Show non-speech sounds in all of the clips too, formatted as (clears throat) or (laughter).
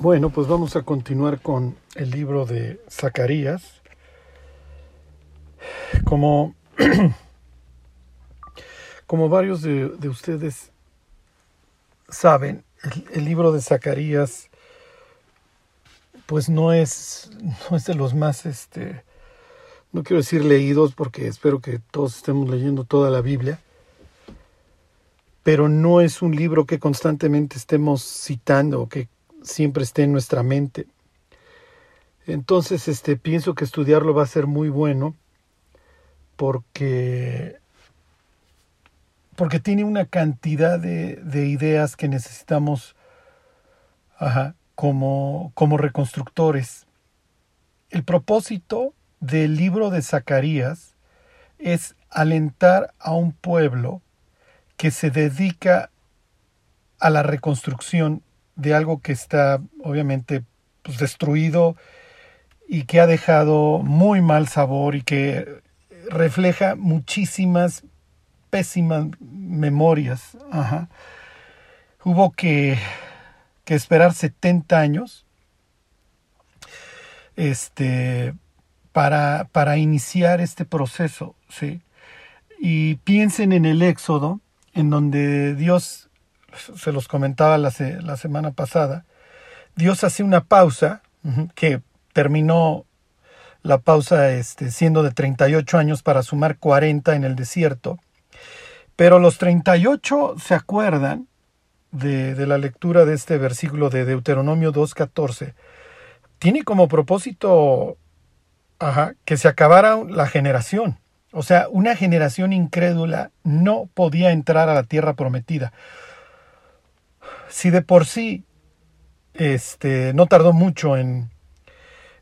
Bueno, pues vamos a continuar con el libro de Zacarías. Como, (clears throat) como varios de, ustedes saben, el, libro de Zacarías pues no es, no es de los más, este, no quiero decir leídos porque espero que todos estemos leyendo toda la Biblia, pero no es un libro que constantemente estemos citando que siempre esté en nuestra mente. Entonces, este, pienso que estudiarlo va a ser muy bueno porque, porque tiene una cantidad de, de ideas que necesitamos como, como reconstructores. El propósito del libro de Zacarías es alentar a un pueblo que se dedica a la reconstrucción de algo que está obviamente pues, destruido y que ha dejado muy mal sabor y que refleja muchísimas pésimas memorias. Hubo que, que, esperar 70 años este, para, para iniciar este proceso. ¿sí? Y piensen en el Éxodo, en donde Dios se los comentaba la, la semana pasada, Dios hace una pausa que terminó la pausa este, siendo de 38 años para sumar 40 en el desierto. Pero los 38 se acuerdan de, de la lectura de este versículo de Deuteronomio 2.14. Tiene como propósito ajá, que se acabara la generación. O sea, una generación incrédula no podía entrar a la tierra prometida si de por sí este, no tardó mucho en,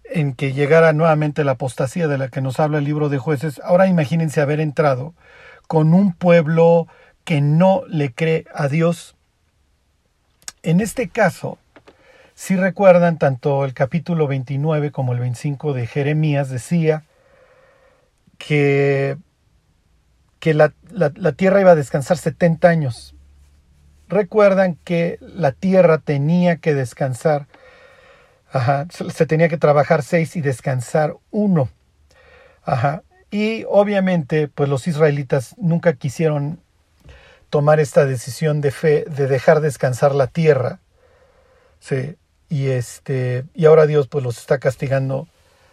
en que llegara nuevamente la apostasía de la que nos habla el libro de jueces, ahora imagínense haber entrado con un pueblo que no le cree a Dios. En este caso, si recuerdan, tanto el capítulo 29 como el 25 de Jeremías decía que, que la, la tierra iba a descansar 70 años recuerdan que la tierra tenía que descansar, ajá, se tenía que trabajar seis y descansar uno. Ajá. Y obviamente, pues los israelitas nunca quisieron tomar esta decisión de fe de dejar descansar la tierra. Y este y ahora Dios pues los está castigando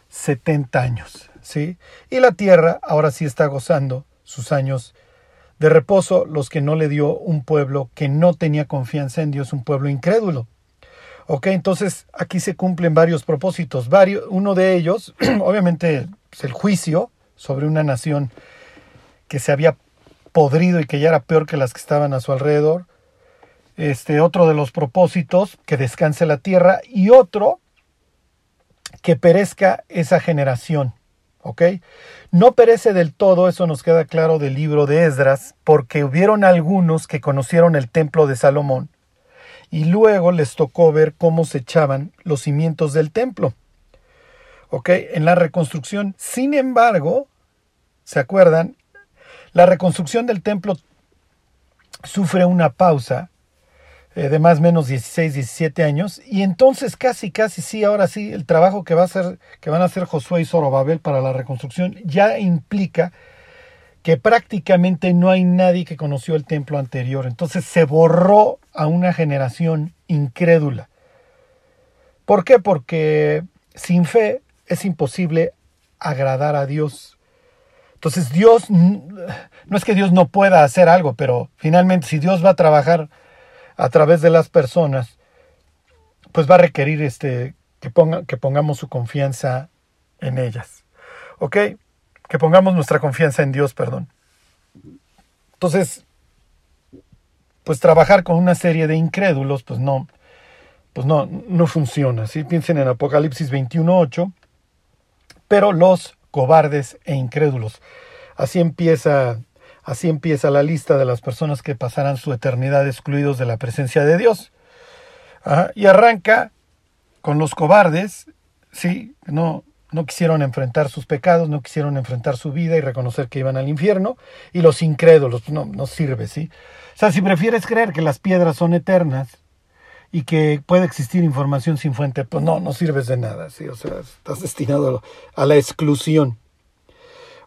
70 años, ¿sí? Y la tierra ahora sí está gozando sus años de reposo los que no le dio un pueblo que no tenía confianza en Dios, un pueblo incrédulo. Ok, entonces aquí se cumplen varios propósitos. Varios, uno de ellos, (clears throat) obviamente, es el juicio sobre una nación que se había podrido y que ya era peor que las que estaban a su alrededor. Este, otro de los propósitos, que descanse la tierra. Y otro, que perezca esa generación. ¿Ok? No perece del todo, eso nos queda claro del libro de Esdras, porque hubieron algunos que conocieron el templo de Salomón y luego les tocó ver cómo se echaban los cimientos del templo. ¿Ok? En la reconstrucción, sin embargo, ¿se acuerdan? La reconstrucción del templo sufre una pausa eh, de más o menos 16, 17 años. Y entonces casi, casi sí, ahora sí, el trabajo que, va a hacer, que van a hacer Josué y Zorobabel para la reconstrucción ya implica que prácticamente no hay nadie que conoció el templo anterior. Entonces se borró a una generación incrédula. ¿Por qué? Porque sin fe es imposible agradar a Dios. Entonces Dios, no es que Dios no pueda hacer algo, pero finalmente si Dios va a trabajar a través de las personas, pues va a requerir este, que, que pongamos su confianza en ellas. ¿Ok? Que pongamos nuestra confianza en Dios, perdón. Entonces, pues trabajar con una serie de incrédulos, pues no, pues no, no funciona. ¿sí? Piensen en Apocalipsis 21.8, pero los cobardes e incrédulos. Así empieza Así empieza la lista de las personas que pasarán su eternidad excluidos de la presencia de Dios. y arranca con los cobardes, sí, no, no quisieron enfrentar sus pecados, no quisieron enfrentar su vida y reconocer que iban al infierno, y los incrédulos, no, no sirve, ¿sí? O sea, si prefieres creer que las piedras son eternas y que puede existir información sin fuente, pues no, no sirves de nada, ¿sí? O sea, estás destinado a la exclusión.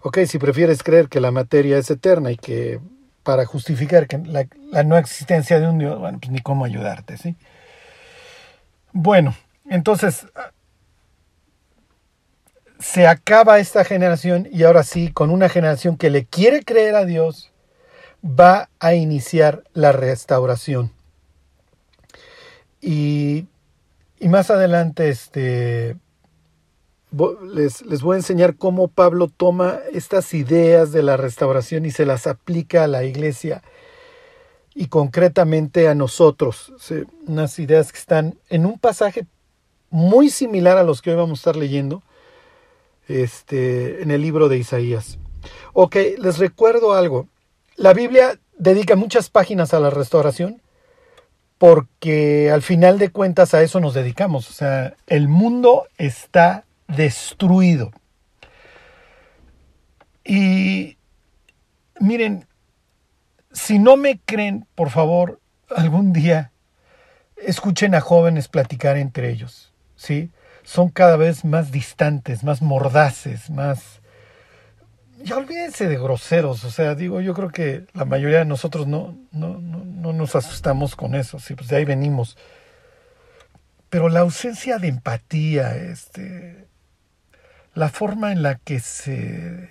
Ok, si prefieres creer que la materia es eterna y que para justificar la, no existencia de un Dios, bueno, pues ni cómo ayudarte, ¿sí? Bueno, entonces se acaba esta generación y ahora sí, con una generación que le quiere creer a Dios, va a iniciar la restauración. Y, y más adelante este, les, voy a enseñar cómo Pablo toma estas ideas de la restauración y se las aplica a la iglesia y concretamente a nosotros. Unas ideas que están en un pasaje muy similar a los que hoy vamos a estar leyendo este, en el libro de Isaías. Ok, les recuerdo algo. La Biblia dedica muchas páginas a la restauración porque al final de cuentas a eso nos dedicamos. O sea, el mundo está destruido. Y miren, si no me creen, por favor, algún día escuchen a jóvenes platicar entre ellos, ¿sí? Son cada vez más distantes, más mordaces, más... Ya olvídense de groseros, o sea, digo, yo creo que la mayoría de nosotros no, no, no, no nos asustamos con eso, sí, pues de ahí venimos. Pero la ausencia de empatía, este, la forma en la que se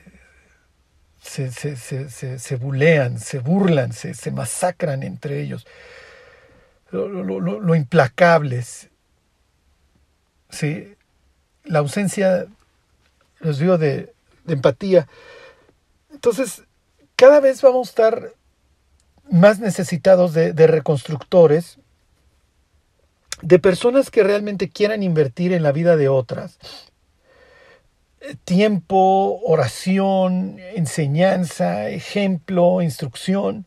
se, se, se, se, bulean, se burlan, se, masacran entre ellos, lo, lo, lo, implacables, ¿sí? la ausencia, les digo, de, de empatía. Entonces, cada vez vamos a estar más necesitados de, de, reconstructores, de personas que realmente quieran invertir en la vida de otras, tiempo, oración, enseñanza, ejemplo, instrucción.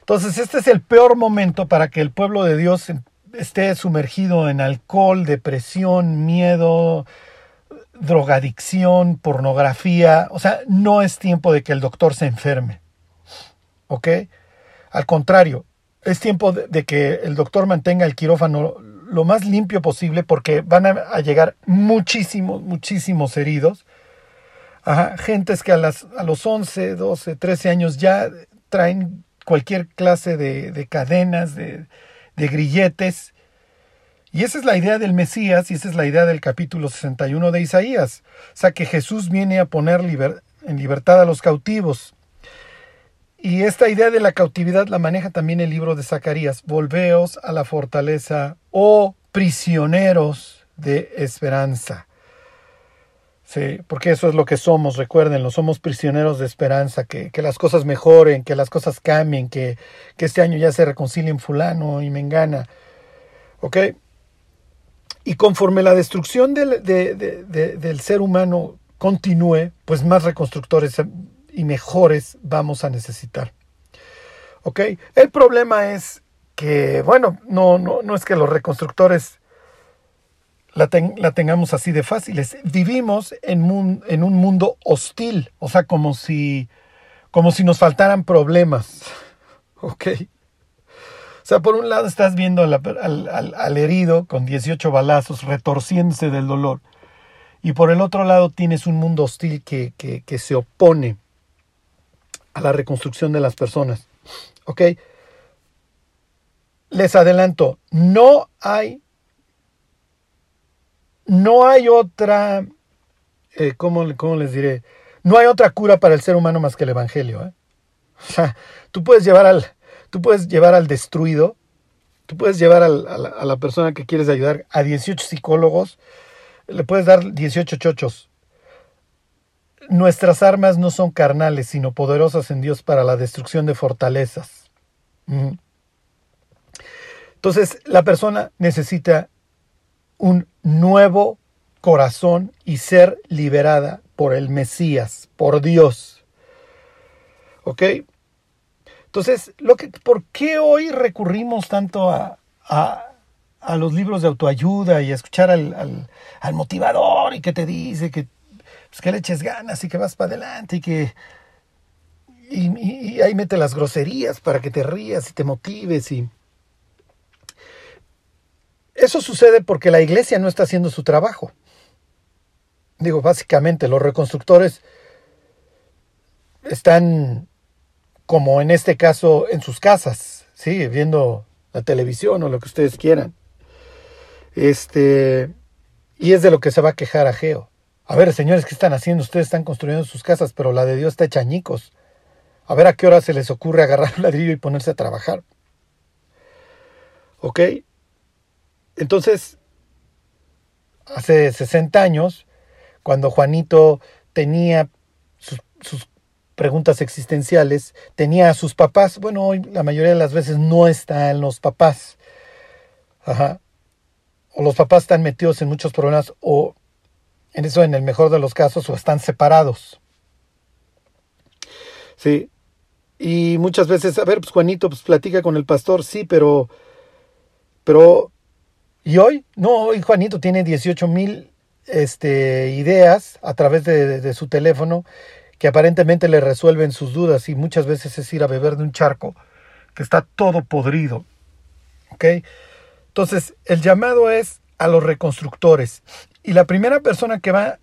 Entonces este es el peor momento para que el pueblo de Dios esté sumergido en alcohol, depresión, miedo, drogadicción, pornografía. O sea, no es tiempo de que el doctor se enferme. ¿Ok? Al contrario, es tiempo de que el doctor mantenga el quirófano lo más limpio posible porque van a, llegar muchísimos, muchísimos heridos. Ajá, gentes que a, las, a los 11, 12, 13 años ya traen cualquier clase de, de cadenas, de, de, grilletes. Y esa es la idea del Mesías y esa es la idea del capítulo 61 de Isaías. O sea que Jesús viene a poner en libertad a los cautivos. Y esta idea de la cautividad la maneja también el libro de Zacarías. Volveos a la fortaleza, oh prisioneros de esperanza. Sí, porque eso es lo que somos, recuérdenlo, somos prisioneros de esperanza, que, que las cosas mejoren, que las cosas cambien, que, que, este año ya se reconcilien fulano y mengana. ¿Ok? Y conforme la destrucción del, de, de, del ser humano continúe, pues más reconstructores y mejores vamos a necesitar. ¿Ok? El problema es que, bueno, no, no, no es que los reconstructores la, la tengamos así de fáciles. Vivimos en, en, un mundo hostil, o sea, como si, como si nos faltaran problemas. (laughs) ¿Ok? O sea, por un lado estás viendo al, al, al, herido con 18 balazos retorciéndose del dolor. Y por el otro lado tienes un mundo hostil que, que, que se opone a la reconstrucción de las personas. ¿Ok? Les adelanto, no hay, no hay otra, eh, ¿cómo, les diré? No hay otra cura para el ser humano más que el Evangelio. ¿eh? O sea, tú puedes llevar al, tú puedes llevar al destruido, tú puedes llevar a, la, a la persona que quieres ayudar a 18 psicólogos, le puedes dar 18 chochos, Nuestras armas no son carnales, sino poderosas en Dios para la destrucción de fortalezas. Entonces, la persona necesita un nuevo corazón y ser liberada por el Mesías, por Dios. ¿Ok? Entonces, lo que, ¿por qué hoy recurrimos tanto a, a, a los libros de autoayuda y a escuchar al, al, al motivador y que te dice que pues que le eches ganas y que vas para adelante y que... Y, ahí mete las groserías para que te rías y te motives y... eso sucede porque la iglesia no está haciendo su trabajo. Digo, básicamente los reconstructores están, como en este caso, en sus casas, ¿sí? viendo la televisión o lo que ustedes quieran. Este, y es de lo que se va a quejar Ageo. A ver, señores, ¿qué están haciendo? Ustedes están construyendo sus casas, pero la de Dios está hecha añicos. A ver a qué hora se les ocurre agarrar un ladrillo y ponerse a trabajar. ¿Ok? Entonces, hace 60 años, cuando Juanito tenía sus, sus, preguntas existenciales, tenía a sus papás, bueno, hoy la mayoría de las veces no están los papás. Ajá. O los papás están metidos en muchos problemas, o en eso en el mejor de los casos, o están separados. Sí. Y muchas veces, a ver, pues Juanito, pues platica con el pastor, sí, pero, pero, ¿y hoy? No, hoy Juanito tiene 18 mil este, ideas a través de, de, su teléfono que aparentemente le resuelven sus dudas y muchas veces es ir a beber de un charco que está todo podrido. ¿Ok? Entonces, el llamado es a los reconstructores. Y la primera persona que va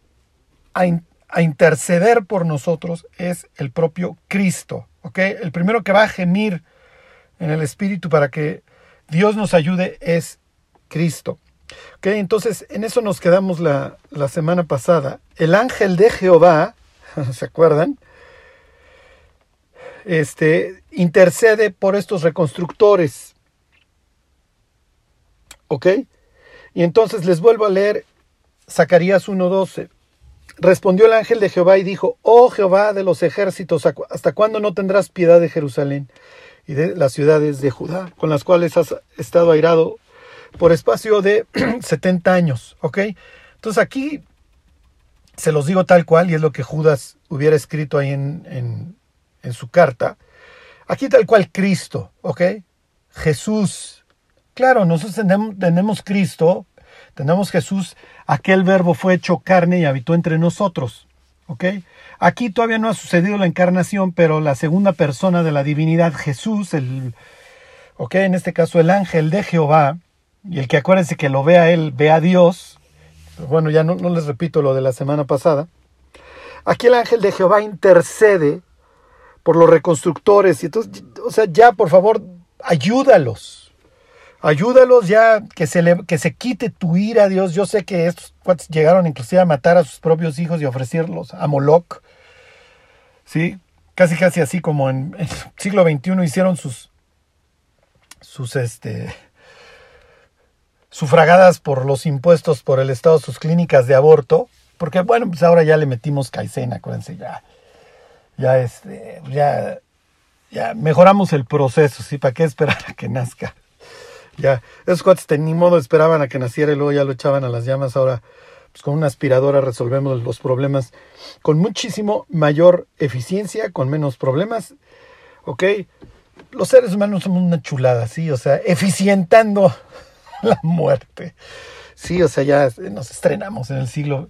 a, in, a interceder por nosotros es el propio Cristo. ¿Ok? El primero que va a gemir en el Espíritu para que Dios nos ayude es Cristo. Ok, entonces en eso nos quedamos la, la semana pasada. El ángel de Jehová, (laughs) ¿se acuerdan? Este intercede por estos reconstructores. ¿Ok? Y entonces les vuelvo a leer Zacarías 1.12. Respondió el ángel de Jehová y dijo, Oh Jehová de los ejércitos, ¿hasta cuándo no tendrás piedad de Jerusalén y de las ciudades de Judá, con las cuales has estado airado por espacio de (clears throat) 70 años? ¿Ok? Entonces aquí se los digo tal cual, y es lo que Judas hubiera escrito ahí en, en, su carta. Aquí tal cual Cristo, ¿ok? Jesús. Claro, nosotros tenemos, tenemos Cristo, tenemos Jesús, aquel verbo fue hecho carne y habitó entre nosotros. ¿Ok? Aquí todavía no ha sucedido la encarnación, pero la segunda persona de la divinidad, Jesús, el, ¿ok? En este caso el ángel de Jehová, y el que acuérdense que lo vea él, ve a Dios. Bueno, ya no, no les repito lo de la semana pasada. Aquí el ángel de Jehová intercede por los reconstructores. Y entonces, o sea, ya por favor, ayúdalos. Ayúdalos ya, que se, le, que se quite tu ira, Dios. Yo sé que estos llegaron inclusive a matar a sus propios hijos y ofrecerlos a Moloch. ¿Sí? Casi, casi así como en el siglo XXI hicieron sus, sus, este, sufragadas por los impuestos por el Estado, sus clínicas de aborto. Porque, bueno, pues ahora ya le metimos caicena, acuérdense, ya, ya, este, ya, ya mejoramos el proceso, ¿sí? ¿Para qué esperar a que nazca? Ya, esos cuates ni modo esperaban a que naciera y luego ya lo echaban a las llamas. Ahora, pues con una aspiradora resolvemos los problemas con muchísimo mayor eficiencia, con menos problemas. ¿Ok? Los seres humanos somos una chulada, ¿sí? O sea, eficientando (laughs) la muerte. Sí, o sea, ya nos estrenamos en el siglo,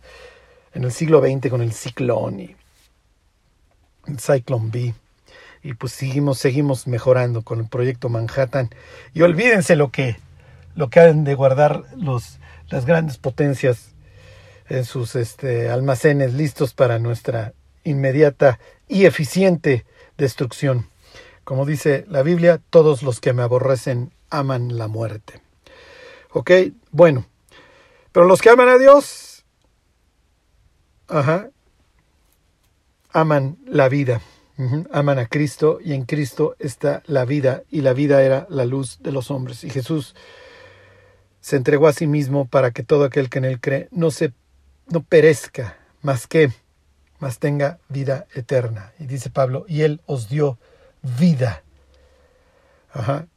en el siglo XX con el ciclón y el Cyclone B y pues seguimos, seguimos mejorando con el proyecto Manhattan. Y olvídense lo que, lo que han de guardar los, las grandes potencias en sus este, almacenes listos para nuestra inmediata y eficiente destrucción. Como dice la Biblia, todos los que me aborrecen aman la muerte. ¿Ok? Bueno, pero los que aman a Dios, ajá, aman la vida. Aman a Cristo y en Cristo está la vida y la vida era la luz de los hombres. Y Jesús se entregó a sí mismo para que todo aquel que en él cree no se no perezca, más que más tenga vida eterna. Y dice Pablo, y él os dio vida. Ajá.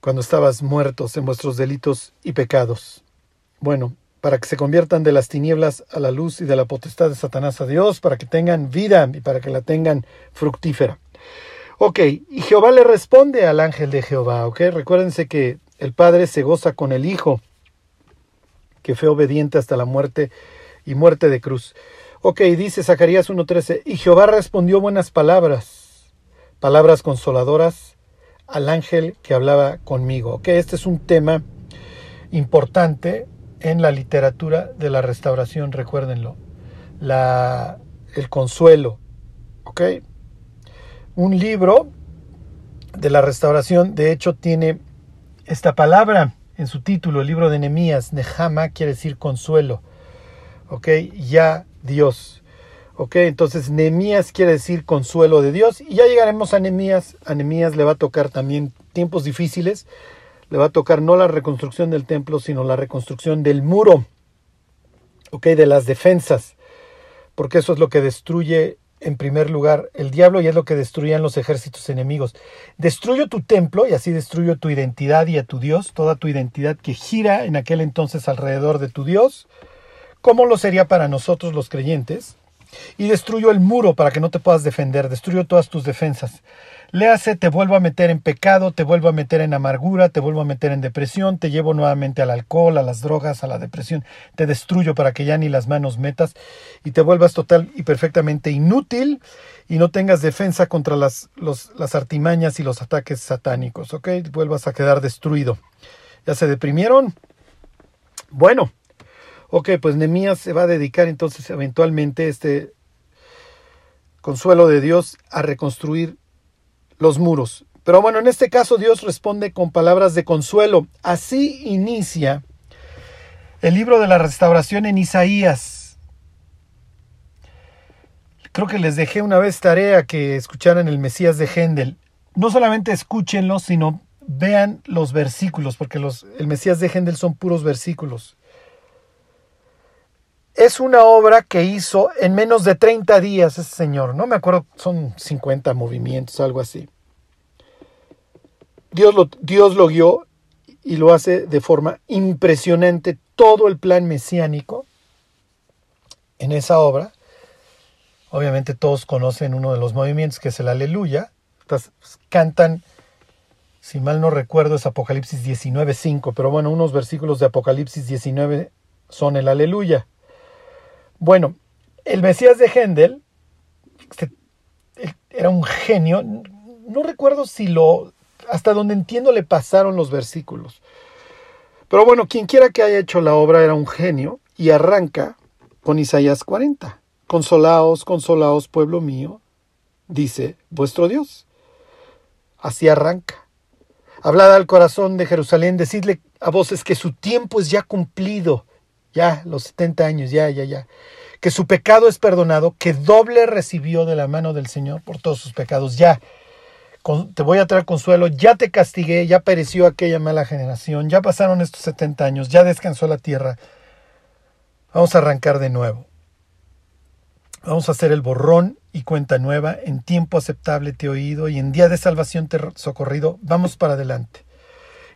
Cuando estabas muertos en vuestros delitos y pecados. Bueno, para que se conviertan de las tinieblas a la luz y de la potestad de Satanás a Dios, para que tengan vida y para que la tengan fructífera. Ok, y Jehová le responde al ángel de Jehová, ok, recuérdense que el Padre se goza con el Hijo, que fue obediente hasta la muerte y muerte de cruz. Ok, dice Zacarías 1.13, y Jehová respondió buenas palabras, palabras consoladoras, al ángel que hablaba conmigo. ¿ok? Este es un tema importante en la literatura de la restauración, recuérdenlo. La, el consuelo. ¿ok? Un libro de la restauración, de hecho, tiene esta palabra en su título, el libro de Nehemías. Nehama quiere decir consuelo. ¿Ok? Ya Dios. ¿Ok? Entonces, Nehemías quiere decir consuelo de Dios. Y ya llegaremos a Nehemías. A Nehemías le va a tocar también tiempos difíciles. Le va a tocar no la reconstrucción del templo, sino la reconstrucción del muro. ¿Ok? De las defensas. Porque eso es lo que destruye en primer lugar el diablo y es lo que destruían los ejércitos enemigos. Destruyo tu templo y así destruyo tu identidad y a tu Dios, toda tu identidad que gira en aquel entonces alrededor de tu Dios, como lo sería para nosotros los creyentes, y destruyo el muro para que no te puedas defender, destruyo todas tus defensas. Le hace, te vuelvo a meter en pecado, te vuelvo a meter en amargura, te vuelvo a meter en depresión, te llevo nuevamente al alcohol, a las drogas, a la depresión, te destruyo para que ya ni las manos metas y te vuelvas total y perfectamente inútil y no tengas defensa contra las, las artimañas y los ataques satánicos, ¿ok? Vuelvas a quedar destruido. ¿Ya se deprimieron? Bueno, ok, pues Nemías se va a dedicar entonces eventualmente este consuelo de Dios a reconstruir los muros. Pero bueno, en este caso Dios responde con palabras de consuelo. Así inicia el libro de la restauración en Isaías. Creo que les dejé una vez tarea que escucharan el Mesías de Hendel. No solamente escúchenlo, sino vean los versículos, porque los, el Mesías de Hendel son puros versículos. Es una obra que hizo en menos de 30 días ese señor. No me acuerdo, son 50 movimientos, algo así. Dios lo, Dios lo guió y lo hace de forma impresionante todo el plan mesiánico en esa obra. Obviamente todos conocen uno de los movimientos que es el aleluya. Entonces, cantan, si mal no recuerdo, es Apocalipsis 19.5, pero bueno, unos versículos de Apocalipsis 19 son el aleluya. Bueno, el Mesías de Händel este, era un genio. No recuerdo si lo, hasta donde entiendo le pasaron los versículos. Pero bueno, quien quiera que haya hecho la obra era un genio y arranca con Isaías 40. Consolaos, consolaos, pueblo mío, dice vuestro Dios. Así arranca. Hablad al corazón de Jerusalén, decidle a voces que su tiempo es ya cumplido ya los 70 años, ya, ya, ya, que su pecado es perdonado, que doble recibió de la mano del Señor por todos sus pecados, ya, te voy a traer consuelo, ya te castigué, ya pereció aquella mala generación, ya pasaron estos 70 años, ya descansó la tierra, vamos a arrancar de nuevo. Vamos a hacer el borrón y cuenta nueva. En tiempo aceptable te he oído y en día de salvación te he socorrido. Vamos para adelante.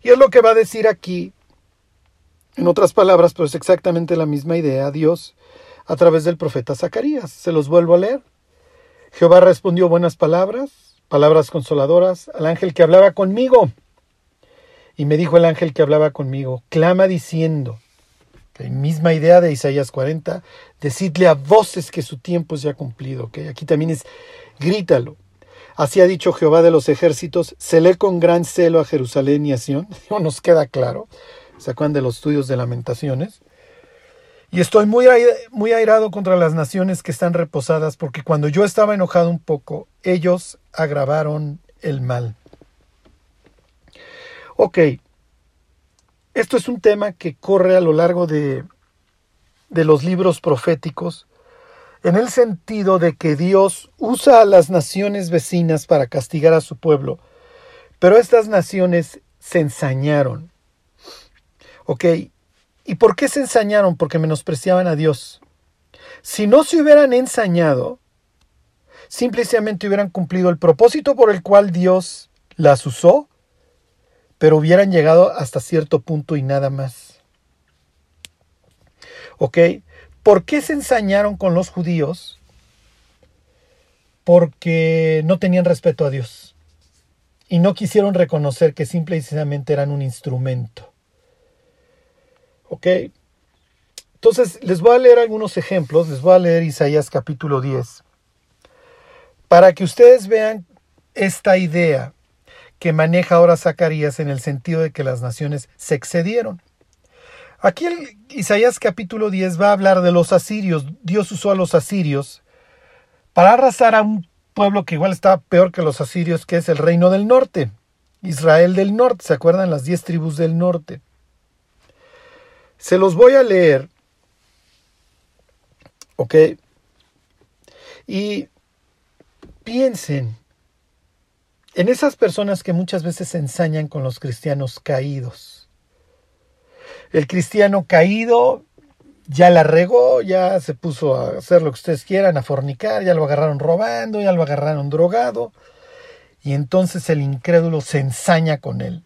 Y es lo que va a decir aquí en otras palabras, pero es exactamente la misma idea, Dios, a través del profeta Zacarías. Se los vuelvo a leer. Jehová respondió buenas palabras, palabras consoladoras, al ángel que hablaba conmigo. Y me dijo el ángel que hablaba conmigo, clama diciendo, la misma idea de Isaías 40, decidle a voces que su tiempo se ha cumplido. ¿okay? Aquí también es, grítalo. Así ha dicho Jehová de los ejércitos, se lee con gran celo a Jerusalén y a Sión. (laughs) No nos queda claro. ¿Se acuerdan de los estudios de lamentaciones? Y estoy muy, muy airado contra las naciones que están reposadas, porque cuando yo estaba enojado un poco, ellos agravaron el mal. Ok, esto es un tema que corre a lo largo de, de los libros proféticos, en el sentido de que Dios usa a las naciones vecinas para castigar a su pueblo, pero estas naciones se ensañaron, Ok, ¿y por qué se ensañaron? Porque menospreciaban a Dios. Si no se hubieran ensañado, simplemente hubieran cumplido el propósito por el cual Dios las usó, pero hubieran llegado hasta cierto punto y nada más. ¿Ok? ¿Por qué se ensañaron con los judíos? Porque no tenían respeto a Dios y no quisieron reconocer que simple y sencillamente eran un instrumento. ¿Ok? Entonces, les voy a leer algunos ejemplos, les voy a leer Isaías capítulo 10, para que ustedes vean esta idea, que maneja ahora Zacarías en el sentido de que las naciones se excedieron. Aquí Isaías capítulo 10 va a hablar de los asirios. Dios usó a los asirios para arrasar a un pueblo que igual estaba peor que los asirios, que es el reino del norte, Israel del norte. ¿Se acuerdan las diez tribus del norte? Se los voy a leer. ¿Ok? Y piensen en esas personas que muchas veces se ensañan con los cristianos caídos. El cristiano caído ya la regó, ya se puso a hacer lo que ustedes quieran, a fornicar, ya lo agarraron robando, ya lo agarraron drogado, y entonces el incrédulo se ensaña con él.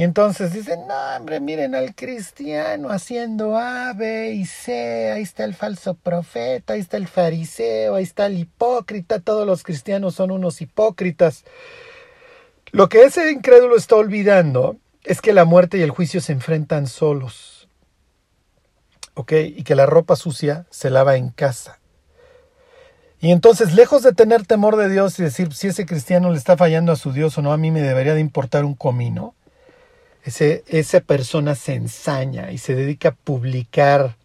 Y entonces dicen, no, hombre, miren al cristiano haciendo A, B y C, ahí está el falso profeta, ahí está el fariseo, ahí está el hipócrita, todos los cristianos son unos hipócritas. Lo que ese incrédulo está olvidando es que la muerte y el juicio se enfrentan solos. ¿Ok? Y que la ropa sucia se lava en casa. Y entonces, lejos de tener temor de Dios y decir si ese cristiano le está fallando a su Dios o no, a mí me debería de importar un comino esa persona se ensaña y se dedica a publicar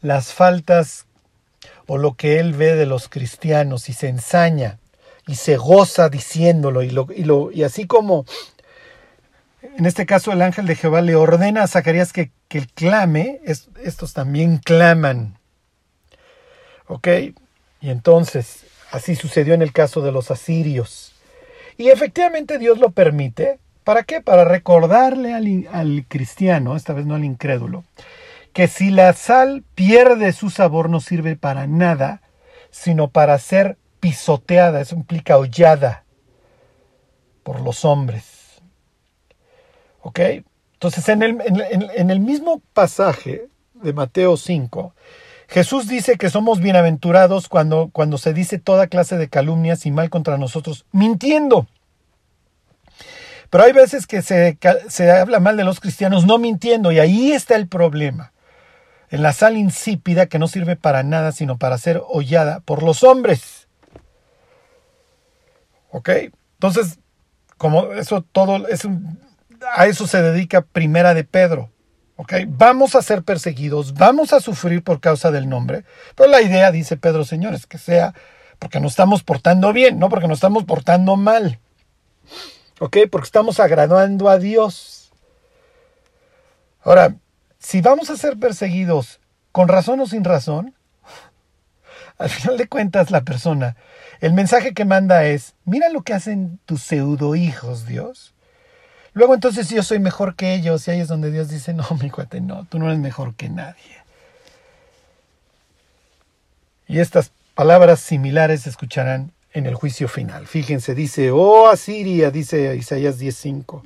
las faltas o lo que él ve de los cristianos y se ensaña y se goza diciéndolo y, lo, y, lo, y así como en este caso el ángel de Jehová le ordena a Zacarías que, que clame, estos también claman. ¿Ok? Y entonces, así sucedió en el caso de los asirios. Y efectivamente Dios lo permite ¿Para qué? Para recordarle al, cristiano, esta vez no al incrédulo, que si la sal pierde su sabor no sirve para nada, sino para ser pisoteada, eso implica hollada por los hombres. ¿Ok? Entonces, en el, mismo pasaje de Mateo 5, Jesús dice que somos bienaventurados cuando, cuando se dice toda clase de calumnias y mal contra nosotros, mintiendo. Pero hay veces que se, se habla mal de los cristianos no mintiendo y ahí está el problema. En la sal insípida que no sirve para nada sino para ser hollada por los hombres. ¿Ok? Entonces, como eso todo es un, a eso se dedica Primera de Pedro. Vamos a ser perseguidos, vamos a sufrir por causa del nombre. Pero la idea, dice Pedro, señores, que sea porque nos estamos portando bien, no porque nos estamos portando mal. ¿Ok? Porque estamos agradando a Dios. Ahora, si vamos a ser perseguidos con razón o sin razón, (laughs) al final de cuentas la persona, el mensaje que manda es, mira lo que hacen tus pseudo hijos, Dios. Luego entonces yo soy mejor que ellos y ahí es donde Dios dice, (laughs) no, mi cuate, no, tú no eres mejor que nadie. Y estas palabras similares se escucharán en el juicio final. Fíjense, dice, oh Asiria, dice Isaías 10:5,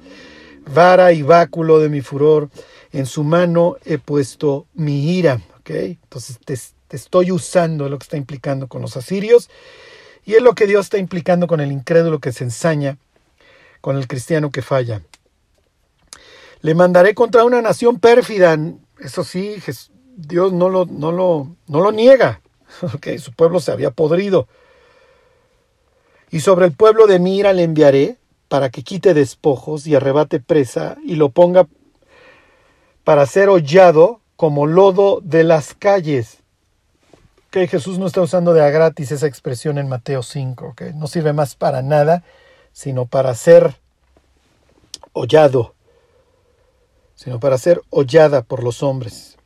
vara y báculo de mi furor, en su mano he puesto mi ira. ¿okay? Entonces te, estoy usando, es lo que está implicando con los asirios, y es lo que Dios está implicando con el incrédulo que se ensaña, con el cristiano que falla. Le mandaré contra una nación pérfida. Eso sí, Dios no lo, no lo, no lo niega. (laughs) Okay, su pueblo se había podrido. Y sobre el pueblo de Mira le enviaré para que quite despojos y arrebate presa y lo ponga para ser hollado como lodo de las calles. Que Jesús no está usando de a gratis esa expresión en Mateo 5, que no sirve más para nada, sino para ser hollado, sino para ser hollada por los hombres.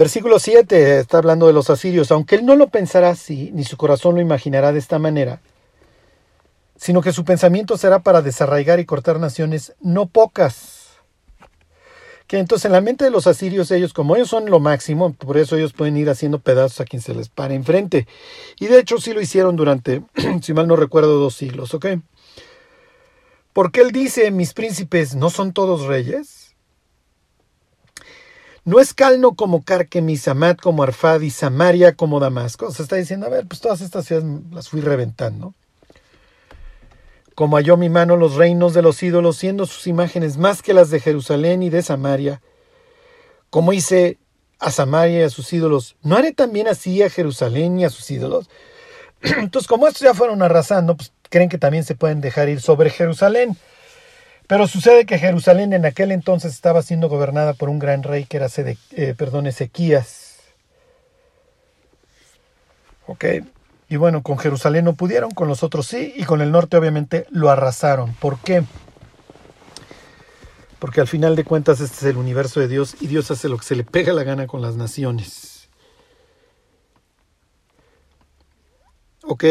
Versículo 7 está hablando de los asirios, aunque él no lo pensará así, ni su corazón lo imaginará de esta manera, sino que su pensamiento será para desarraigar y cortar naciones no pocas. Que entonces en la mente de los asirios, ellos, como ellos son lo máximo, por eso ellos pueden ir haciendo pedazos a quien se les pare enfrente. Y de hecho sí lo hicieron durante, (clears throat) si mal no recuerdo, dos siglos, ¿ok? Porque él dice, mis príncipes no son todos reyes. No es Calno como Carquemis, Amat como Arfad y Samaria como Damasco. Se está diciendo, a ver, pues todas estas ciudades las fui reventando. Como halló mi mano los reinos de los ídolos, siendo sus imágenes más que las de Jerusalén y de Samaria. Como hice a Samaria y a sus ídolos, ¿no haré también así a Jerusalén y a sus ídolos? (clears throat) Entonces, como estos ya fueron arrasando, pues creen que también se pueden dejar ir sobre Jerusalén. Pero sucede que Jerusalén en aquel entonces estaba siendo gobernada por un gran rey que era eh, perdón, Ezequías. Ok, y bueno, con Jerusalén no pudieron, con los otros sí, y con el norte obviamente lo arrasaron. ¿Por qué? Porque al final de cuentas este es el universo de Dios y Dios hace lo que se le pega la gana con las naciones. Ok,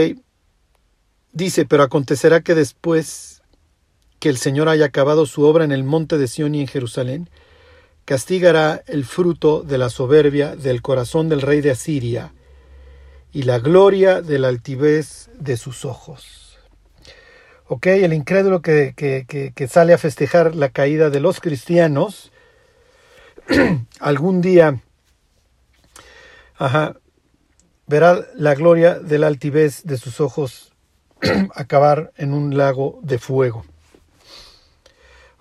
dice, pero acontecerá que después que el Señor haya acabado su obra en el monte de Sión y en Jerusalén, castigará el fruto de la soberbia del corazón del rey de Asiria y la gloria de la altivez de sus ojos. Ok, el incrédulo que, que, sale a festejar la caída de los cristianos, (clears throat) algún día ajá, verá la gloria de la altivez de sus ojos (clears throat) acabar en un lago de fuego.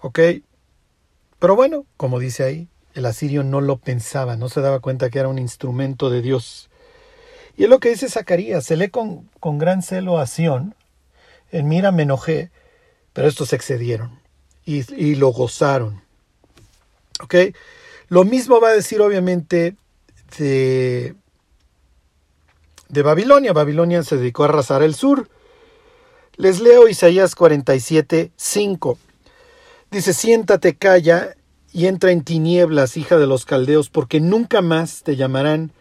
Ok, pero bueno, como dice ahí, el asirio no lo pensaba, no se daba cuenta que era un instrumento de Dios y es lo que dice Zacarías, se lee con, con gran celo a Sión, en mira me enojé, pero estos excedieron y, y lo gozaron. ¿Ok? Lo mismo va a decir obviamente de, de Babilonia. Babilonia se dedicó a arrasar el sur. Les leo Isaías 47, 5. Dice, siéntate, calla y entra en tinieblas, hija de los caldeos, porque nunca más te llamarán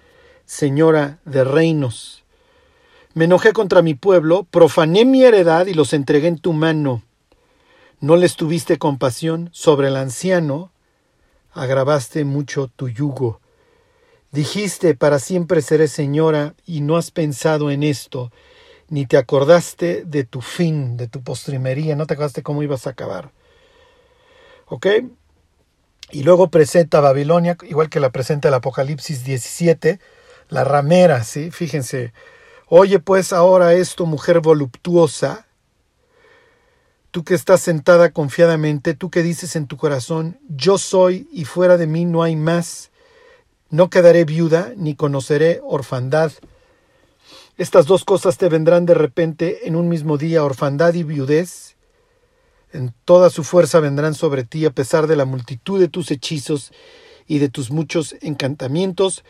señora de reinos. Me enojé contra mi pueblo, profané mi heredad y los entregué en tu mano. No les tuviste compasión sobre el anciano, agravaste mucho tu yugo. Dijiste, para siempre seré señora, y no has pensado en esto, ni te acordaste de tu fin, de tu postrimería, no te acordaste cómo ibas a acabar. ¿Ok? Y luego presenta Babilonia, igual que la presenta el Apocalipsis 17, la ramera, ¿sí? Fíjense. Oye pues ahora esto, mujer voluptuosa, tú que estás sentada confiadamente, tú que dices en tu corazón, yo soy y fuera de mí no hay más, no quedaré viuda ni conoceré orfandad. Estas dos cosas te vendrán de repente en un mismo día, orfandad y viudez. En toda su fuerza vendrán sobre ti a pesar de la multitud de tus hechizos y de tus muchos encantamientos,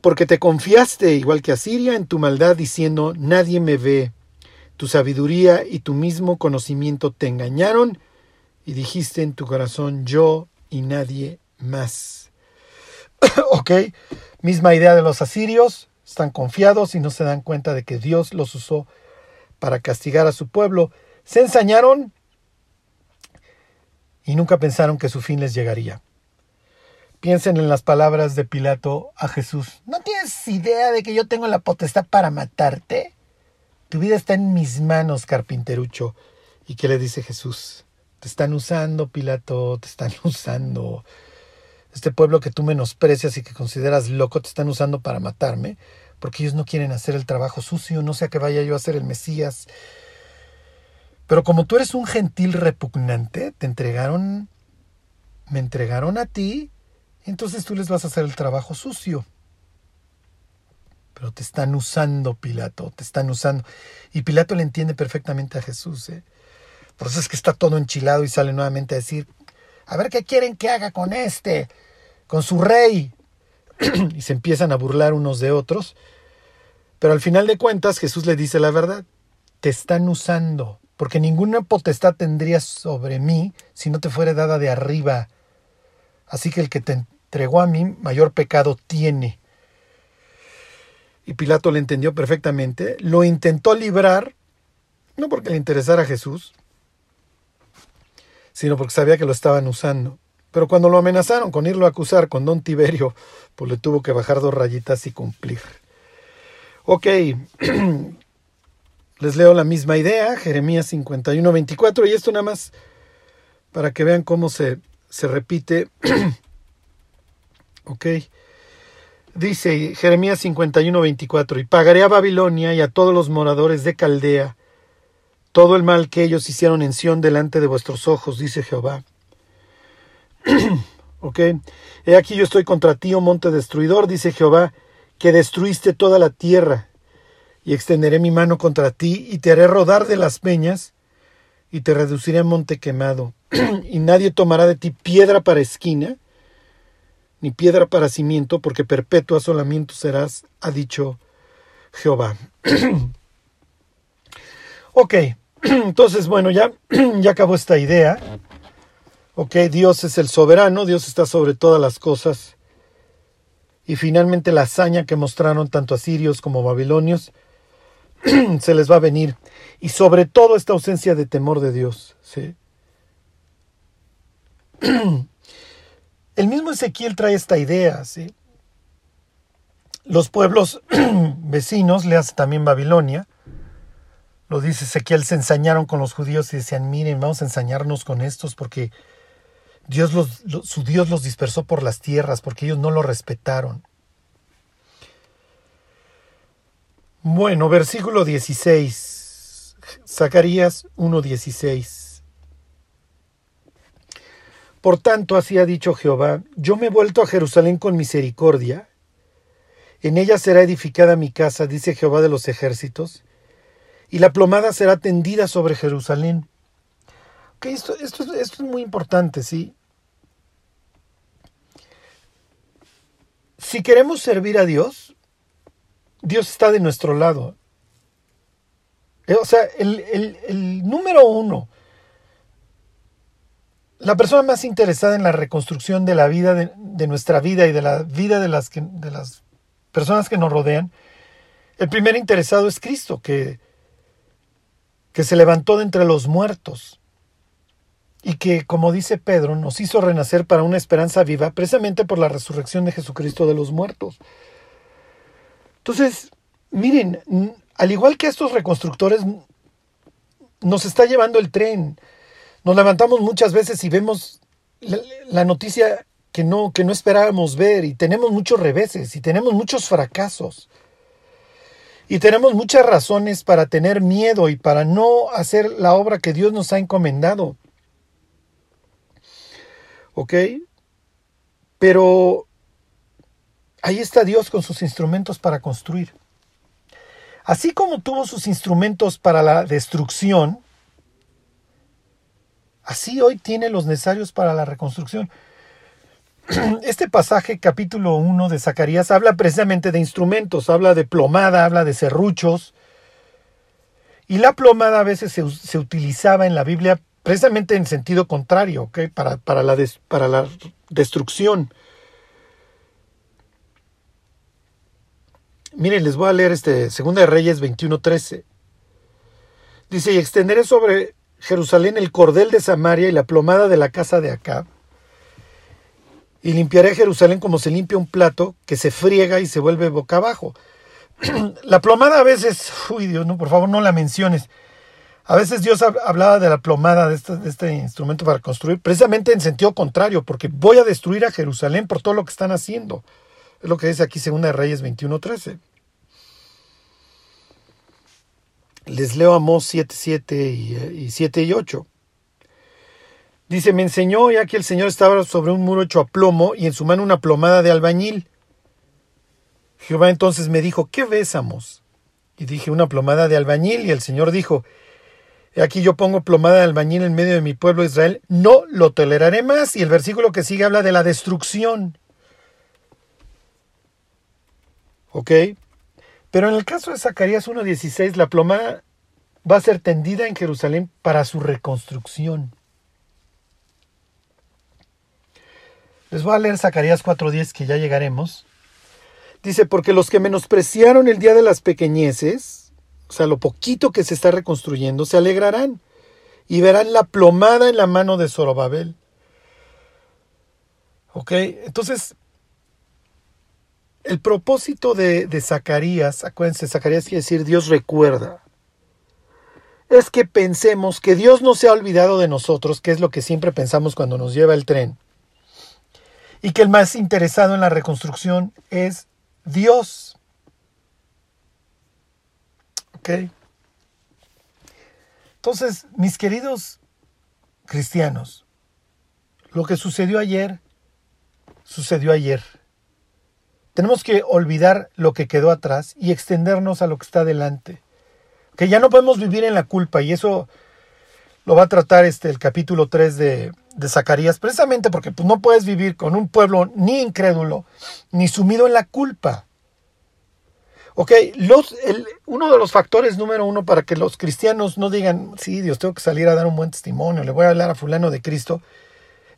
porque te confiaste, igual que Asiria, en tu maldad, diciendo, nadie me ve. Tu sabiduría y tu mismo conocimiento te engañaron, y dijiste en tu corazón, yo y nadie más. (coughs) ok, misma idea de los asirios, están confiados y no se dan cuenta de que Dios los usó para castigar a su pueblo. Se ensañaron y nunca pensaron que su fin les llegaría. Piensen en las palabras de Pilato a Jesús. ¿No tienes idea de que yo tengo la potestad para matarte? Tu vida está en mis manos, carpinterucho. ¿Y qué le dice Jesús? Te están usando, Pilato, te están (laughs) usando. Este pueblo que tú menosprecias y que consideras loco, te están usando para matarme, porque ellos no quieren hacer el trabajo sucio, no sea que vaya yo a ser el Mesías. Pero como tú eres un gentil repugnante, te entregaron, me entregaron a ti entonces tú les vas a hacer el trabajo sucio. Pero te están usando, Pilato, te están usando. Y Pilato le entiende perfectamente a Jesús. ¿eh? Por eso es que está todo enchilado y sale nuevamente a decir, a ver qué quieren que haga con este, con su rey. (clears throat) y se empiezan a burlar unos de otros. Pero al final de cuentas Jesús le dice la verdad. Te están usando, porque ninguna potestad tendrías sobre mí si no te fuera dada de arriba. Así que el que te entregó a mí, mayor pecado tiene. Y Pilato le entendió perfectamente, lo intentó librar, no porque le interesara a Jesús, sino porque sabía que lo estaban usando. Pero cuando lo amenazaron con irlo a acusar con don Tiberio, pues le tuvo que bajar dos rayitas y cumplir. Ok, (clears throat) les leo la misma idea, Jeremías 51, 24, y esto nada más para que vean cómo se, se repite (clears throat) ¿Ok? Dice Jeremías 51, 24, y pagaré a Babilonia y a todos los moradores de Caldea todo el mal que ellos hicieron en Sión delante de vuestros ojos, dice Jehová. (clears throat) ¿Ok? He aquí yo estoy contra ti, oh monte destruidor, dice Jehová, que destruiste toda la tierra, y extenderé mi mano contra ti y te haré rodar de las peñas y te reduciré a monte quemado (clears throat) y nadie tomará de ti piedra para esquina ni piedra para cimiento porque perpetuo asolamiento serás, ha dicho Jehová. (clears throat) ok, (clears throat) entonces bueno, ya, ya acabó esta idea. Ok, Dios es el soberano, Dios está sobre todas las cosas. Y finalmente la hazaña que mostraron tanto asirios como babilonios (clears throat) se les va a venir. Y sobre todo esta ausencia de temor de Dios. ¿sí? (clears throat) El mismo Ezequiel trae esta idea. ¿sí? Los pueblos (clears throat) vecinos, le hace también Babilonia, lo dice Ezequiel, se ensañaron con los judíos y decían, miren, vamos a ensañarnos con estos porque Dios los, su Dios los dispersó por las tierras, porque ellos no lo respetaron. Bueno, versículo 16. Zacarías 1.16. Por tanto, así ha dicho Jehová, yo me he vuelto a Jerusalén con misericordia. En ella será edificada mi casa, dice Jehová de los ejércitos, y la plomada será tendida sobre Jerusalén. esto, esto, esto es muy importante, ¿sí? Si queremos servir a Dios, Dios está de nuestro lado. Eh, o sea, el, número uno, la persona más interesada en la reconstrucción de la vida, de, nuestra vida y de la vida de las, de las personas que nos rodean, el primer interesado es Cristo, que, que se levantó de entre los muertos y que, como dice Pedro, nos hizo renacer para una esperanza viva precisamente por la resurrección de Jesucristo de los muertos. Entonces, miren, al igual que estos reconstructores, nos está llevando el tren. Nos levantamos muchas veces y vemos la, noticia que no, que no esperábamos ver y tenemos muchos reveses y tenemos muchos fracasos. Y tenemos muchas razones para tener miedo y para no hacer la obra que Dios nos ha encomendado. ¿Ok? Pero Ahí está Dios con sus instrumentos para construir. Así como tuvo sus instrumentos para la destrucción, así hoy tiene los necesarios para la reconstrucción. (clears throat) Este pasaje, capítulo 1 de Zacarías, habla precisamente de instrumentos, habla de plomada, habla de serruchos. Y la plomada a veces se, utilizaba en la Biblia precisamente en sentido contrario, para, para, la para la destrucción. Miren, les voy a leer este Segunda de Reyes 21:13. Dice, "Y extenderé sobre Jerusalén el cordel de Samaria y la plomada de la casa de Acab, y limpiaré Jerusalén como se limpia un plato que se friega y se vuelve boca abajo." (clears throat) la plomada a veces, uy Dios, no, por favor no la menciones. A veces Dios hablaba de la plomada de este, de este, instrumento para construir, precisamente en sentido contrario, porque voy a destruir a Jerusalén por todo lo que están haciendo. Es lo que dice aquí Segunda de Reyes 21:13. Les leo Amós 7, 7 y, 7 y 8. Dice, me enseñó ya que el Señor estaba sobre un muro hecho a plomo y en su mano una plomada de albañil. Jehová entonces me dijo, ¿qué ves, Amós? Y dije, una plomada de albañil. Y el Señor dijo, aquí yo pongo plomada de albañil en medio de mi pueblo Israel, no lo toleraré más. Y el versículo que sigue habla de la destrucción. ¿Ok? Pero en el caso de Zacarías 1.16, la plomada va a ser tendida en Jerusalén para su reconstrucción. Les voy a leer Zacarías 4.10 que ya llegaremos. Dice, porque los que menospreciaron el día de las pequeñeces, o sea, lo poquito que se está reconstruyendo, se alegrarán y verán la plomada en la mano de Zorobabel. ¿Ok? Entonces, el propósito de, Zacarías, acuérdense, Zacarías quiere decir Dios recuerda, es que pensemos que Dios no se ha olvidado de nosotros, que es lo que siempre pensamos cuando nos lleva el tren, y que el más interesado en la reconstrucción es Dios. ¿Ok? Entonces, mis queridos cristianos, lo que sucedió ayer, sucedió ayer. Tenemos que olvidar lo que quedó atrás y extendernos a lo que está delante. Que ya no podemos vivir en la culpa y eso lo va a tratar este, el capítulo 3 de, de Zacarías, precisamente porque pues, no puedes vivir con un pueblo ni incrédulo ni sumido en la culpa. Ok, uno de los factores número uno para que los cristianos no digan, sí, Dios, tengo que salir a dar un buen testimonio, le voy a hablar a fulano de Cristo,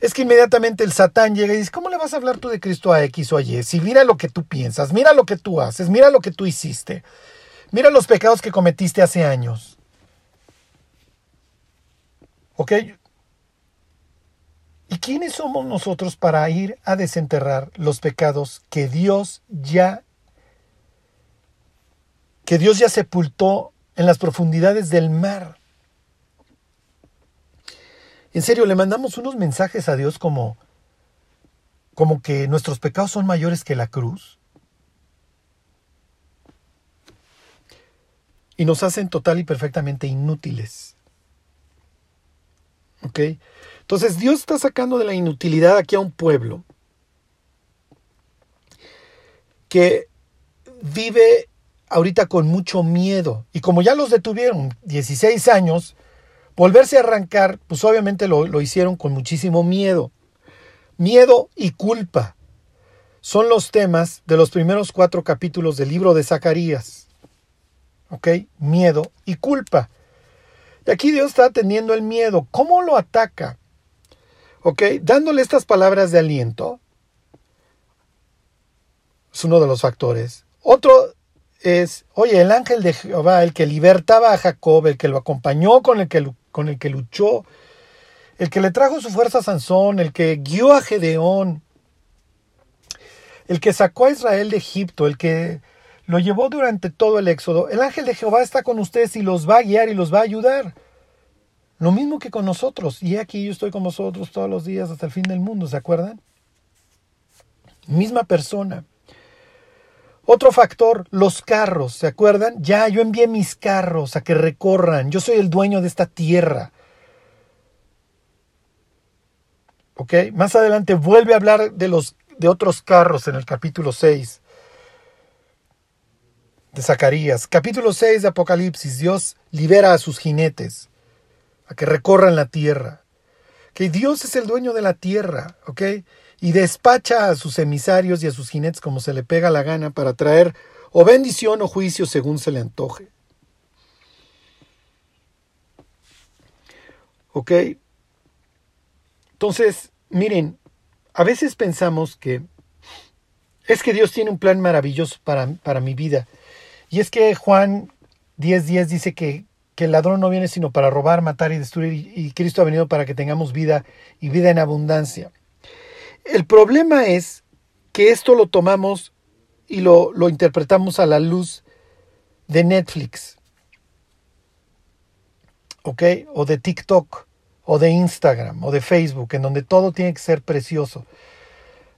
es que inmediatamente el Satán llega y dice, ¿cómo le vas a hablar tú de Cristo a X o a Y? Si mira lo que tú piensas, mira lo que tú haces, mira lo que tú hiciste, mira los pecados que cometiste hace años. ¿Ok? ¿Y quiénes somos nosotros para ir a desenterrar los pecados que Dios ya que Dios ya sepultó en las profundidades del mar? En serio, le mandamos unos mensajes a Dios como como que nuestros pecados son mayores que la cruz. Y nos hacen total y perfectamente inútiles. ¿Ok? Entonces Dios está sacando de la inutilidad aquí a un pueblo que vive ahorita con mucho miedo. Y como ya los detuvieron 16 años, volverse a arrancar, pues obviamente lo, lo hicieron con muchísimo miedo. Miedo y culpa son los temas de los primeros cuatro capítulos del libro de Zacarías. ¿Ok? Miedo y culpa. Y aquí Dios está atendiendo el miedo. ¿Cómo lo ataca? ¿Ok? Dándole estas palabras de aliento. Es uno de los factores. Otro es, oye, el ángel de Jehová, el que libertaba a Jacob, el que lo acompañó con el que, con el que luchó, el que le trajo su fuerza a Sansón, el que guió a Gedeón, el que sacó a Israel de Egipto, el que lo llevó durante todo el éxodo. El ángel de Jehová está con ustedes y los va a guiar y los va a ayudar. Lo mismo que con nosotros. Y aquí yo estoy con vosotros todos los días hasta el fin del mundo, ¿se acuerdan? Misma persona. Otro factor, los carros, ¿se acuerdan? Ya yo envié mis carros a que recorran. Yo soy el dueño de esta tierra. ¿Ok? Más adelante vuelve a hablar de los de otros carros en el capítulo 6 de Zacarías. Capítulo 6 de Apocalipsis, Dios libera a sus jinetes a que recorran la tierra. Que Dios es el dueño de la tierra, ¿ok? Y despacha a sus emisarios y a sus jinetes como se le pega la gana para traer o bendición o juicio según se le antoje. ¿Ok? Entonces, miren, a veces pensamos que es que Dios tiene un plan maravilloso para, para mi vida. Y es que Juan 10:10 dice que, que, el ladrón no viene sino para robar, matar y destruir, y Cristo ha venido para que tengamos vida y vida en abundancia. El problema es que esto lo tomamos y lo, lo interpretamos a la luz de Netflix, ¿ok? O de TikTok, o de Instagram, o de Facebook, en donde todo tiene que ser precioso.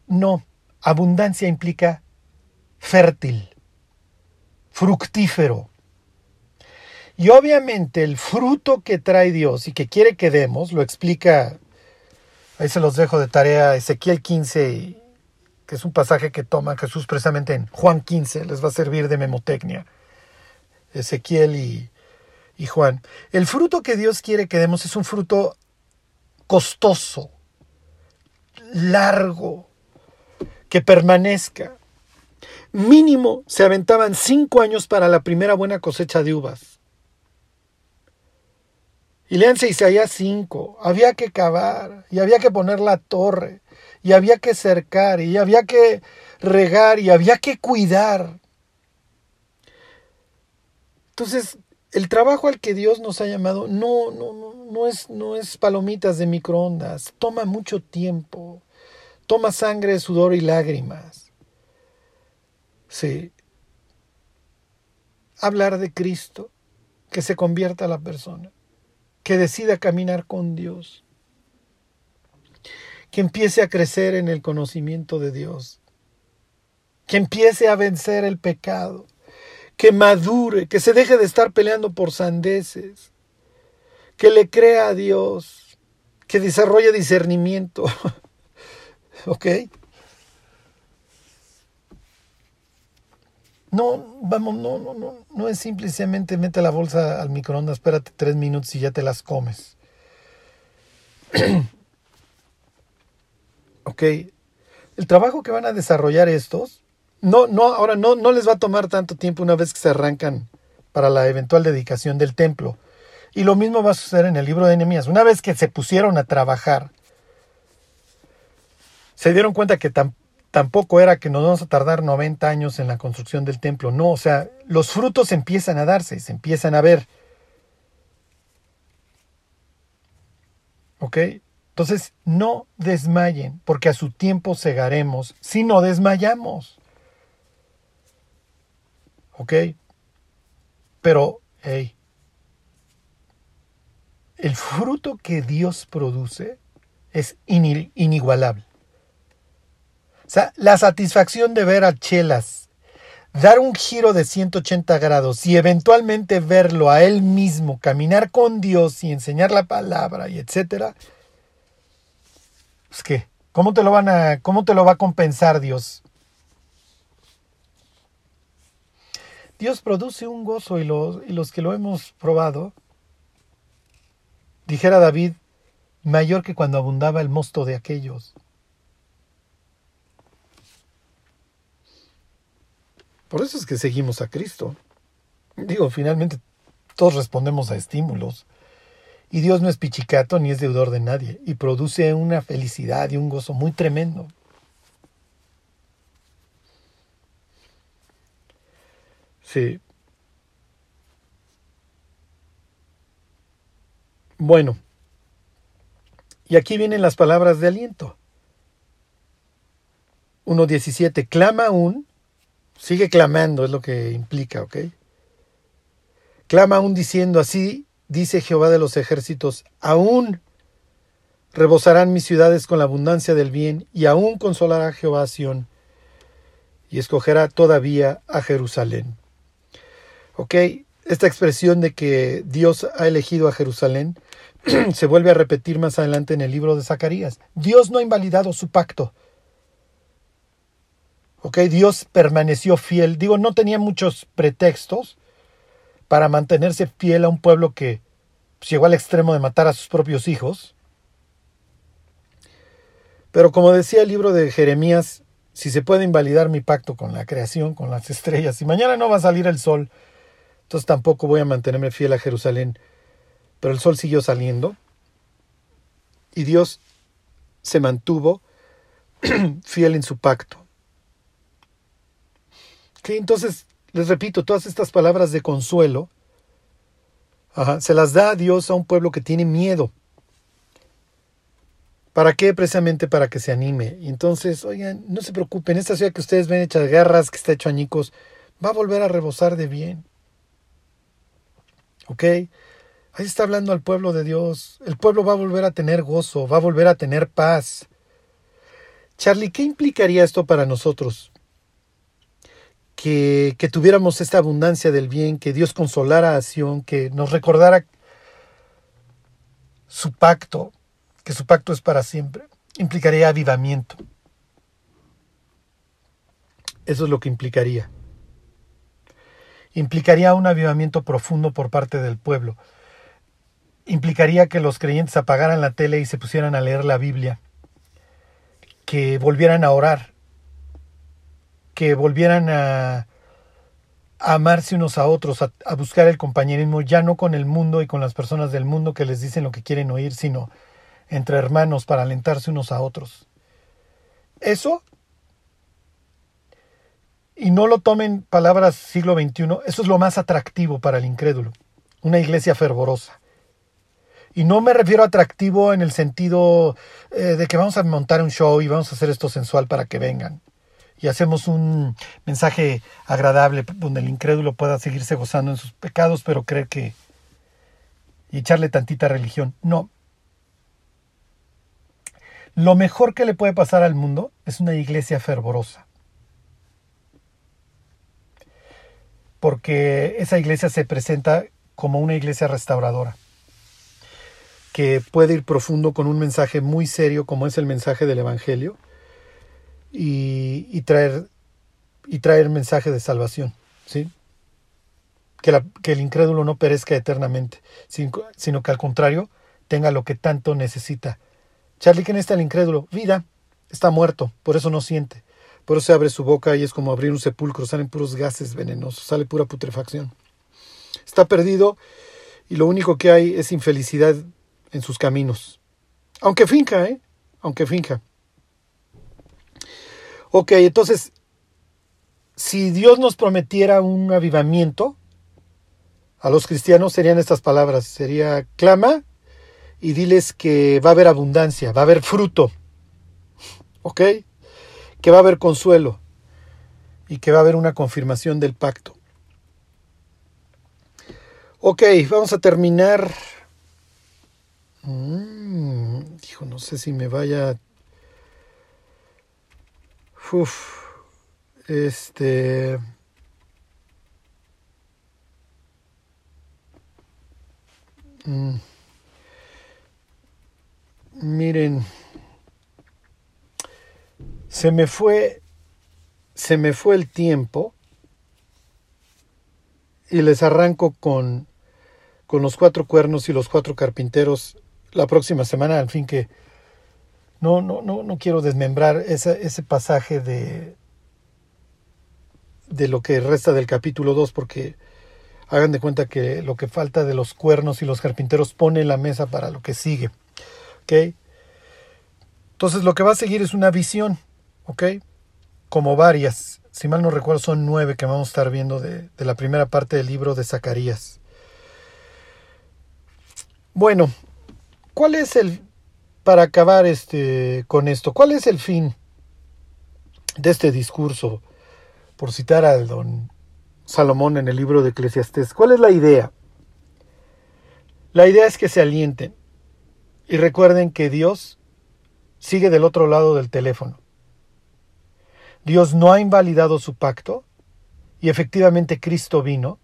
No, abundancia implica fértil fructífero. Y obviamente el fruto que trae Dios y que quiere que demos, lo explica, ahí se los dejo de tarea, Ezequiel 15, que es un pasaje que toma Jesús precisamente en Juan 15, les va a servir de memotecnia. Ezequiel y, y Juan. El fruto que Dios quiere que demos es un fruto costoso, largo, que permanezca. Mínimo se aventaban cinco años para la primera buena cosecha de uvas. Y léanse Isaías 5. Había que cavar, y había que poner la torre, y había que cercar, y había que regar, y había que cuidar. Entonces, el trabajo al que Dios nos ha llamado no, no, no, no, es, no es palomitas de microondas. Toma mucho tiempo. Toma sangre, sudor y lágrimas. Sí. Hablar de Cristo, que se convierta a la persona, que decida caminar con Dios, que empiece a crecer en el conocimiento de Dios, que empiece a vencer el pecado, que madure, que se deje de estar peleando por sandeces, que le crea a Dios, que desarrolle discernimiento. (laughs) ¿Ok? No, vamos, no, no, no, no es simplemente mete la bolsa al microondas, espérate tres minutos y ya te las comes. (clears throat) ok. El trabajo que van a desarrollar estos, no, no, ahora no, no les va a tomar tanto tiempo una vez que se arrancan para la eventual dedicación del templo. Y lo mismo va a suceder en el libro de Nehemías. Una vez que se pusieron a trabajar, se dieron cuenta que tampoco era que nos vamos a tardar 90 años en la construcción del templo. No, o sea, los frutos empiezan a darse, se empiezan a ver. ¿Ok? Entonces, no desmayen, porque a su tiempo cegaremos si no desmayamos. ¿Ok? Pero, hey, el fruto que Dios produce es inigualable. Sea, la satisfacción de ver a Chelas dar un giro de 180 grados y eventualmente verlo a él mismo caminar con Dios y enseñar la palabra y etcétera. Pues qué, ¿cómo te lo van a cómo te lo va a compensar Dios? Dios produce un gozo y los, y los que lo hemos probado dijera David, mayor que cuando abundaba el mosto de aquellos. Por eso es que seguimos a Cristo. Digo, finalmente todos respondemos a estímulos. Y Dios no es pichicato ni es deudor de nadie. Y produce una felicidad y un gozo muy tremendo. Sí, Bueno, y aquí vienen las palabras de aliento. 1.17, clama aún, sigue clamando, es lo que implica, ¿ok? Clama aún diciendo así, dice Jehová de los ejércitos, aún rebosarán mis ciudades con la abundancia del bien, y aún consolará Jehová a Sión, y escogerá todavía a Jerusalén. ¿Ok? Esta expresión de que Dios ha elegido a Jerusalén (clears throat) se vuelve a repetir más adelante en el libro de Zacarías. Dios no ha invalidado su pacto. ¿Ok? Dios permaneció fiel. Digo, no tenía muchos pretextos para mantenerse fiel a un pueblo que pues, llegó al extremo de matar a sus propios hijos. Pero como decía el libro de Jeremías, si se puede invalidar mi pacto con la creación, con las (laughs) estrellas, y mañana no va a salir el sol, entonces tampoco voy a mantenerme fiel a Jerusalén. Pero el sol siguió saliendo y Dios se mantuvo (clears throat) fiel en su pacto. Entonces, les repito, todas estas palabras de consuelo se las da a Dios a un pueblo que tiene miedo. ¿Para qué? Precisamente para que se anime. Entonces, oigan, no se preocupen, esta ciudad que ustedes ven hecha de guerras, que está hecho añicos, va a volver a rebosar de bien. ¿Ok? Ahí está hablando al pueblo de Dios. El pueblo va a volver a tener gozo, va a volver a tener paz. Charlie, ¿qué implicaría esto para nosotros? Que, tuviéramos esta abundancia del bien, que Dios consolara a Sion, que nos recordara su pacto, que su pacto es para siempre. Implicaría avivamiento. Eso es lo que implicaría implicaría un avivamiento profundo por parte del pueblo. Implicaría que los creyentes apagaran la tele y se pusieran a leer la Biblia, que volvieran a orar, que volvieran a, amarse unos a otros, a, buscar el compañerismo, ya no con el mundo y con las personas del mundo que les dicen lo que quieren oír, sino entre hermanos para alentarse unos a otros. Eso y no lo tomen palabras siglo XXI, eso es lo más atractivo para el incrédulo, una iglesia fervorosa. Y no me refiero a atractivo en el sentido eh, de que vamos a montar un show y vamos a hacer esto sensual para que vengan. Y hacemos un mensaje agradable donde el incrédulo pueda seguirse gozando en sus pecados, pero creer que... y echarle tantita religión. No. Lo mejor que le puede pasar al mundo es una iglesia fervorosa. porque esa iglesia se presenta como una iglesia restauradora, que puede ir profundo con un mensaje muy serio como es el mensaje del Evangelio y, traer, y traer mensaje de salvación. ¿sí? Que, el incrédulo no perezca eternamente, sino que al contrario tenga lo que tanto necesita. Charlie, ¿quién está el incrédulo? Vida, está muerto, por eso no siente. Por eso se abre su boca y es como abrir un sepulcro, salen puros gases venenosos, sale pura putrefacción. Está perdido y lo único que hay es infelicidad en sus caminos. Aunque finca, ¿eh? Aunque finca. Ok, entonces, si Dios nos prometiera un avivamiento, a los cristianos serían estas palabras. Sería, clama y diles que va a haber abundancia, va a haber fruto. ¿Ok? Que va a haber consuelo y que va a haber una confirmación del pacto. Ok, vamos a terminar. Mm, hijo, no sé si me vaya. Uf, este. Mm. Miren, se me fue, se me fue el tiempo y les arranco con con los cuatro cuernos y los cuatro carpinteros la próxima semana, al fin que no, no, no, no quiero desmembrar ese, ese pasaje de, de lo que resta del capítulo 2, porque hagan de cuenta que lo que falta de los cuernos y los carpinteros pone la mesa para lo que sigue. ¿Ok? Entonces lo que va a seguir es una visión, ¿ok? Como varias, si mal no recuerdo son nueve que vamos a estar viendo de, de la primera parte del libro de Zacarías. Bueno, ¿cuál es el, para acabar este, con esto, cuál es el fin de este discurso? Por citar al don Salomón en el libro de Eclesiastés, ¿cuál es la idea? La idea es que se alienten y recuerden que Dios sigue del otro lado del teléfono. Dios no ha invalidado su pacto y efectivamente Cristo vino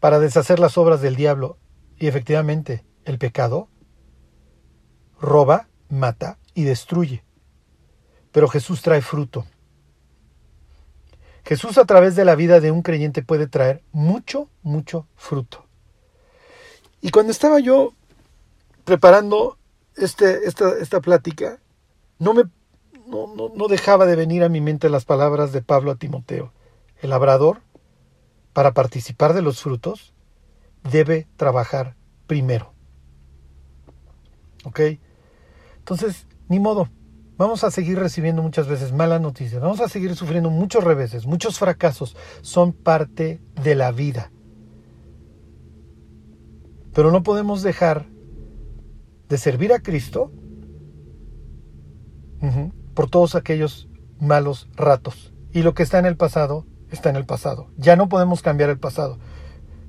para deshacer las obras del diablo y efectivamente, el pecado roba, mata y destruye. Pero Jesús trae fruto. Jesús a través de la vida de un creyente puede traer mucho, mucho fruto. Y cuando estaba yo preparando este, esta, esta plática, no, me, no, no, no dejaba de venir a mi mente las palabras de Pablo a Timoteo. El labrador, para participar de los frutos, debe trabajar primero. ¿Ok? Entonces, ni modo. Vamos a seguir recibiendo muchas veces malas noticias. Vamos a seguir sufriendo muchos reveses, muchos fracasos. Son parte de la vida. Pero no podemos dejar de servir a Cristo por todos aquellos malos ratos. Y lo que está en el pasado, está en el pasado. Ya no podemos cambiar el pasado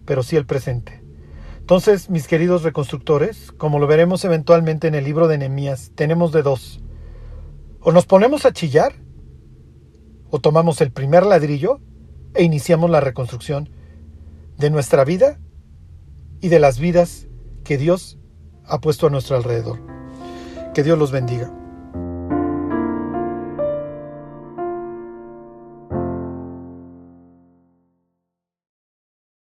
pero sí el presente. Entonces, mis queridos reconstructores, como lo veremos eventualmente en el libro de Nehemías, tenemos de dos. O nos ponemos a chillar, o tomamos el primer ladrillo e iniciamos la reconstrucción de nuestra vida y de las vidas que Dios ha puesto a nuestro alrededor. Que Dios los bendiga.